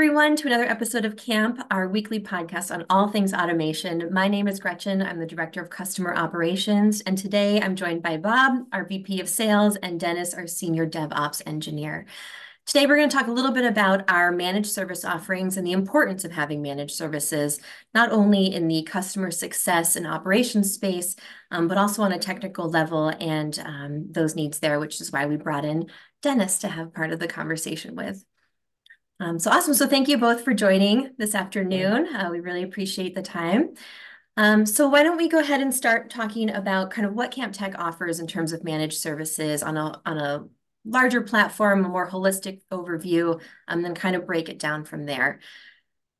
everyone, to another episode of Camp, our weekly podcast on all things automation. My name is Gretchen. I'm the Director of Customer Operations, and today I'm joined by Bob, our VP of Sales, and Dennis, our Senior DevOps Engineer. Today, we're going to talk a little bit about our managed service offerings and the importance of having managed services, not only in the customer success and operations space, um, but also on a technical level and um, those needs there, which is why we brought in Dennis to have part of the conversation with. Um, so awesome. So thank you both for joining this afternoon. Uh, we really appreciate the time. Um, so why don't we go ahead and start talking about kind of what CampTek offers in terms of managed services on a, on a larger platform, a more holistic overview, and um, then kind of break it down from there.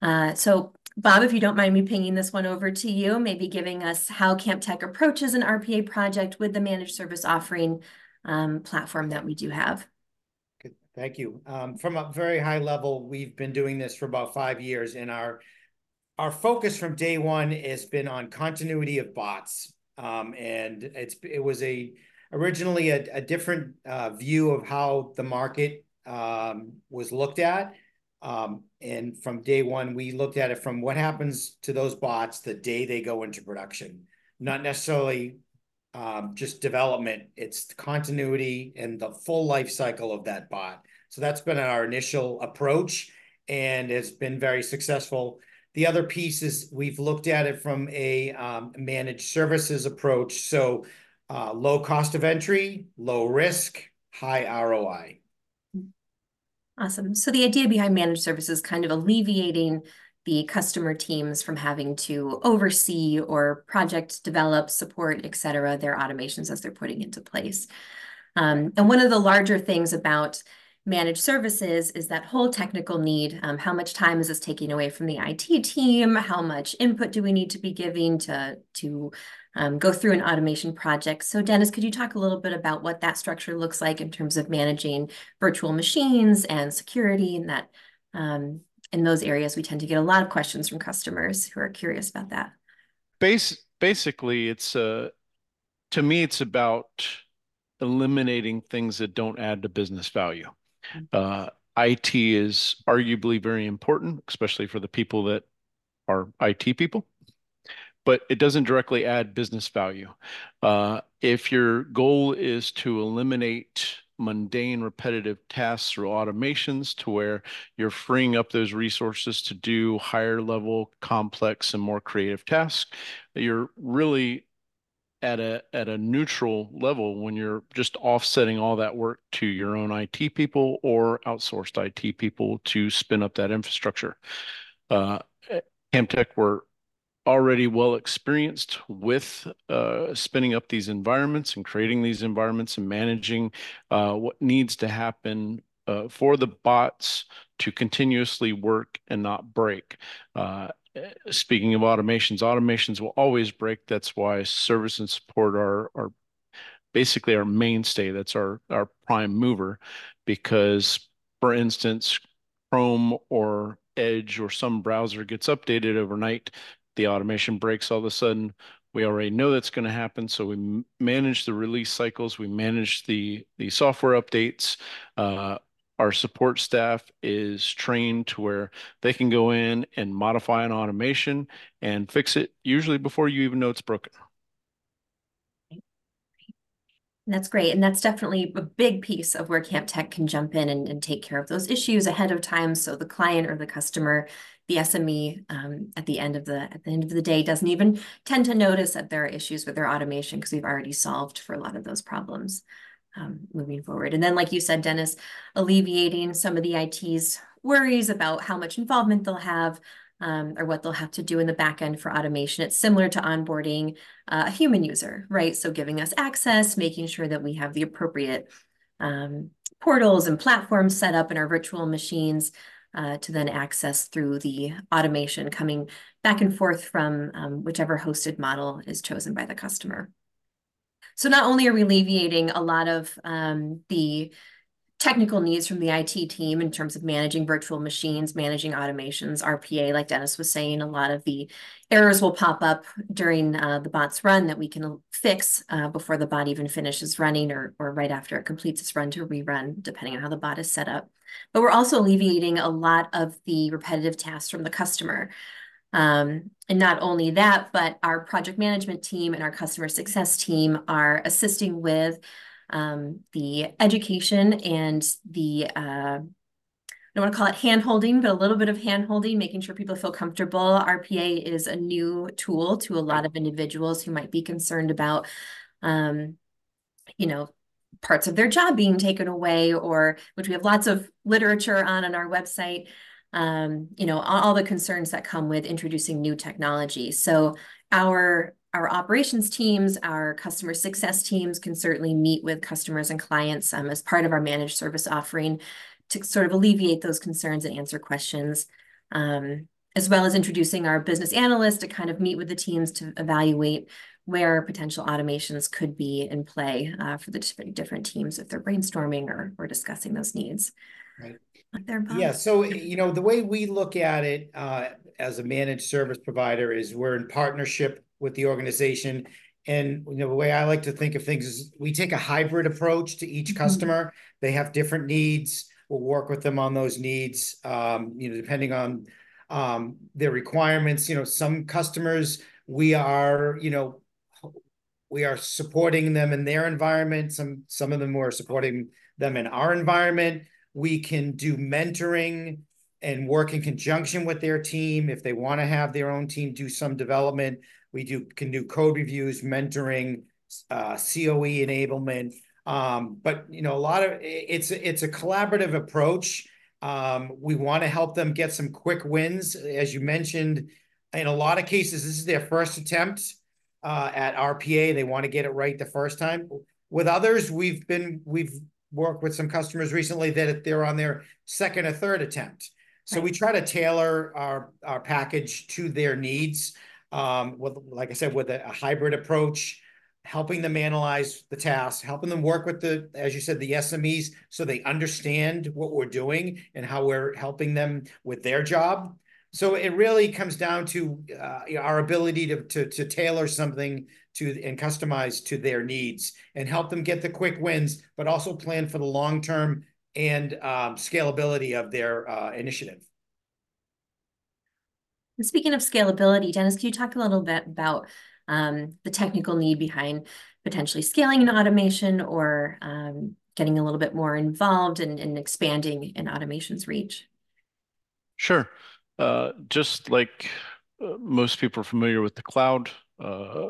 Uh, so Bob, if you don't mind me pinging this one over to you, maybe giving us how CampTek approaches an RPA project with the managed service offering um, platform that we do have. Thank you. Um, from a very high level, we've been doing this for about five years, and our our focus from day one has been on continuity of bots. Um, and it's it was a originally a, a different uh, view of how the market um, was looked at. Um, and from day one, we looked at it from what happens to those bots the day they go into production, not necessarily um, just development. It's continuity and the full life cycle of that bot. So that's been our initial approach and has been very successful. The other piece is we've looked at it from a um, managed services approach. So uh, low cost of entry, low risk, high ROI. Awesome. So the idea behind managed services kind of alleviating the customer teams from having to oversee or project develop, support, et cetera, their automations as they're putting into place. Um, and one of the larger things about managed services is that whole technical need. Um, how much time is this taking away from the IT team? How much input do we need to be giving to, to um, go through an automation project? So Dennis, could you talk a little bit about what that structure looks like in terms of managing virtual machines and security and that um, in those areas, we tend to get a lot of questions from customers who are curious about that. Base, basically, it's uh, to me, it's about eliminating things that don't add to business value. Uh, IT is arguably very important, especially for the people that are IT people, but it doesn't directly add business value. Uh, if your goal is to eliminate mundane, repetitive tasks through automations to where you're freeing up those resources to do higher level, complex, and more creative tasks, you're really at a at a neutral level when you're just offsetting all that work to your own IT people or outsourced IT people to spin up that infrastructure. Uh, CampTek were already well experienced with uh, spinning up these environments and creating these environments and managing uh, what needs to happen uh, for the bots to continuously work and not break. Uh, speaking of automations, automations will always break. That's why service and support are are basically our mainstay. That's our our prime mover, because for instance, Chrome or Edge or some browser gets updated overnight, the automation breaks all of a sudden. We already know that's going to happen, so we manage the release cycles. We manage the the software updates. Uh, our support staff is trained to where they can go in and modify an automation and fix it usually before you even know it's broken. That's great. And that's definitely a big piece of where CampTek can jump in and, and take care of those issues ahead of time. So the client or the customer, the SME um, at the end of the at the end of the day doesn't even tend to notice that there are issues with their automation because we've already solved for a lot of those problems um, moving forward. And then, like you said, Dennis, alleviating some of the IT's worries about how much involvement they'll have um, or what they'll have to do in the back end for automation. It's similar to onboarding uh, a human user, right? So giving us access, making sure that we have the appropriate um, portals and platforms set up in our virtual machines uh, to then access through the automation coming back and forth from um, whichever hosted model is chosen by the customer. So not only are we alleviating a lot of um, the technical needs from the IT team in terms of managing virtual machines, managing automations, RPA, like Dennis was saying, a lot of the errors will pop up during uh, the bot's run that we can fix uh, before the bot even finishes running or, or right after it completes its run to rerun, depending on how the bot is set up. But we're also alleviating a lot of the repetitive tasks from the customer. Um, and not only that, but our project management team and our customer success team are assisting with um, the education and the uh, I don't want to call it hand holding, but a little bit of hand holding, making sure people feel comfortable. RPA is a new tool to a lot of individuals who might be concerned about, um, you know, parts of their job being taken away, or which we have lots of literature on on our website. Um, you know, all, all the concerns that come with introducing new technology. So our our operations teams, our customer success teams can certainly meet with customers and clients um, as part of our managed service offering to sort of alleviate those concerns and answer questions, um, as well as introducing our business analysts to kind of meet with the teams to evaluate where potential automations could be in play uh, for the different, different teams if they're brainstorming or, or discussing those needs. Right. Yeah, so you know the way we look at it uh, as a managed service provider is we're in partnership with the organization. And you know, the way I like to think of things is we take a hybrid approach to each mm-hmm. customer. They have different needs. We'll work with them on those needs, um, you know, depending on um, their requirements. You know, some customers we are, you know, we are supporting them in their environment. Some some of them we're supporting them in our environment. We can do mentoring and work in conjunction with their team if they want to have their own team do some development we do can do code reviews, mentoring, uh, COE enablement. Um, but you know, a lot of it's it's a collaborative approach. Um, we want to help them get some quick wins, as you mentioned. In a lot of cases, this is their first attempt uh, at RPA. They want to get it right the first time. With others, we've been we've worked with some customers recently that they're on their second or third attempt. So right. we try to tailor our our package to their needs um, with, like I said, with a, a, hybrid approach, helping them analyze the tasks, helping them work with the, as you said, the SMEs so they understand what we're doing and how we're helping them with their job. So it really comes down to uh, our ability to, to, to tailor something to and customize to their needs and help them get the quick wins, but also plan for the long term and um, scalability of their uh, initiative. Speaking of scalability, Dennis, can you talk a little bit about um, the technical need behind potentially scaling an automation or um, getting a little bit more involved in, in expanding an automation's reach? Sure. Uh, just like uh, most people are familiar with the cloud, uh,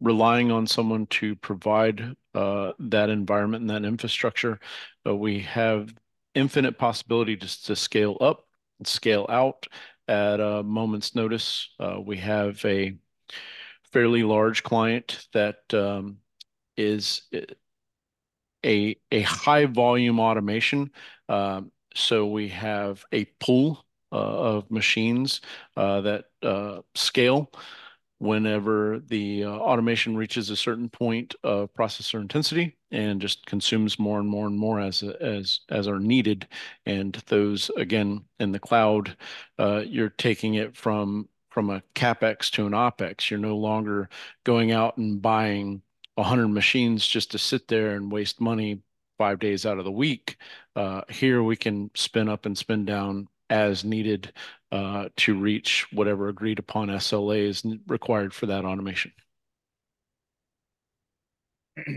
relying on someone to provide uh, that environment and that infrastructure, uh, we have infinite possibility to, to scale up and scale out at a moment's notice. Uh, we have a fairly large client that um, is a a high volume automation. Um, so we have a pool uh, of machines uh, that uh, scale whenever the uh, automation reaches a certain point of processor intensity and just consumes more and more and more as as as are needed. And those again in the cloud uh, you're taking it from from a capex to an opex. You're no longer going out and buying 100 machines just to sit there and waste money five days out of the week. Uh, here we can spin up and spin down as needed uh, to reach whatever agreed upon SLA is required for that automation.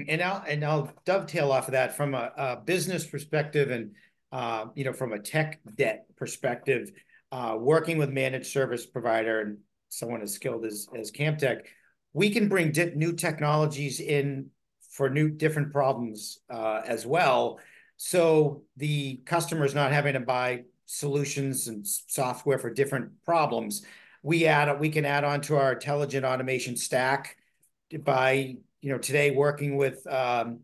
And I'll and I'll dovetail off of that from a, a business perspective and uh, you know from a tech debt perspective, uh, working with managed service provider and someone as skilled as as CampTek, we can bring new technologies in for new different problems uh, as well. So the customer is not having to buy solutions and software for different problems. We add we can add on to our intelligent automation stack by you know today working with um,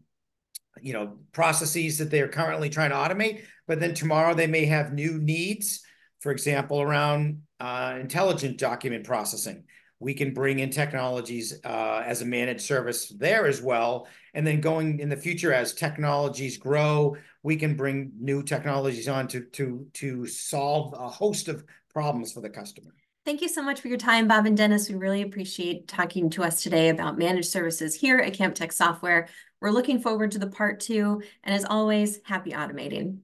you know processes that they're currently trying to automate, but then tomorrow they may have new needs. For example, around uh, intelligent document processing. we can bring in technologies uh, as a managed service there as well. And then going in the future, as technologies grow, we can bring new technologies on to to to solve a host of problems for the customer. Thank you so much for your time, Bob and Dennis. We really appreciate talking to us today about managed services here at CampTek Software. We're looking forward to the part two. And as always, happy automating.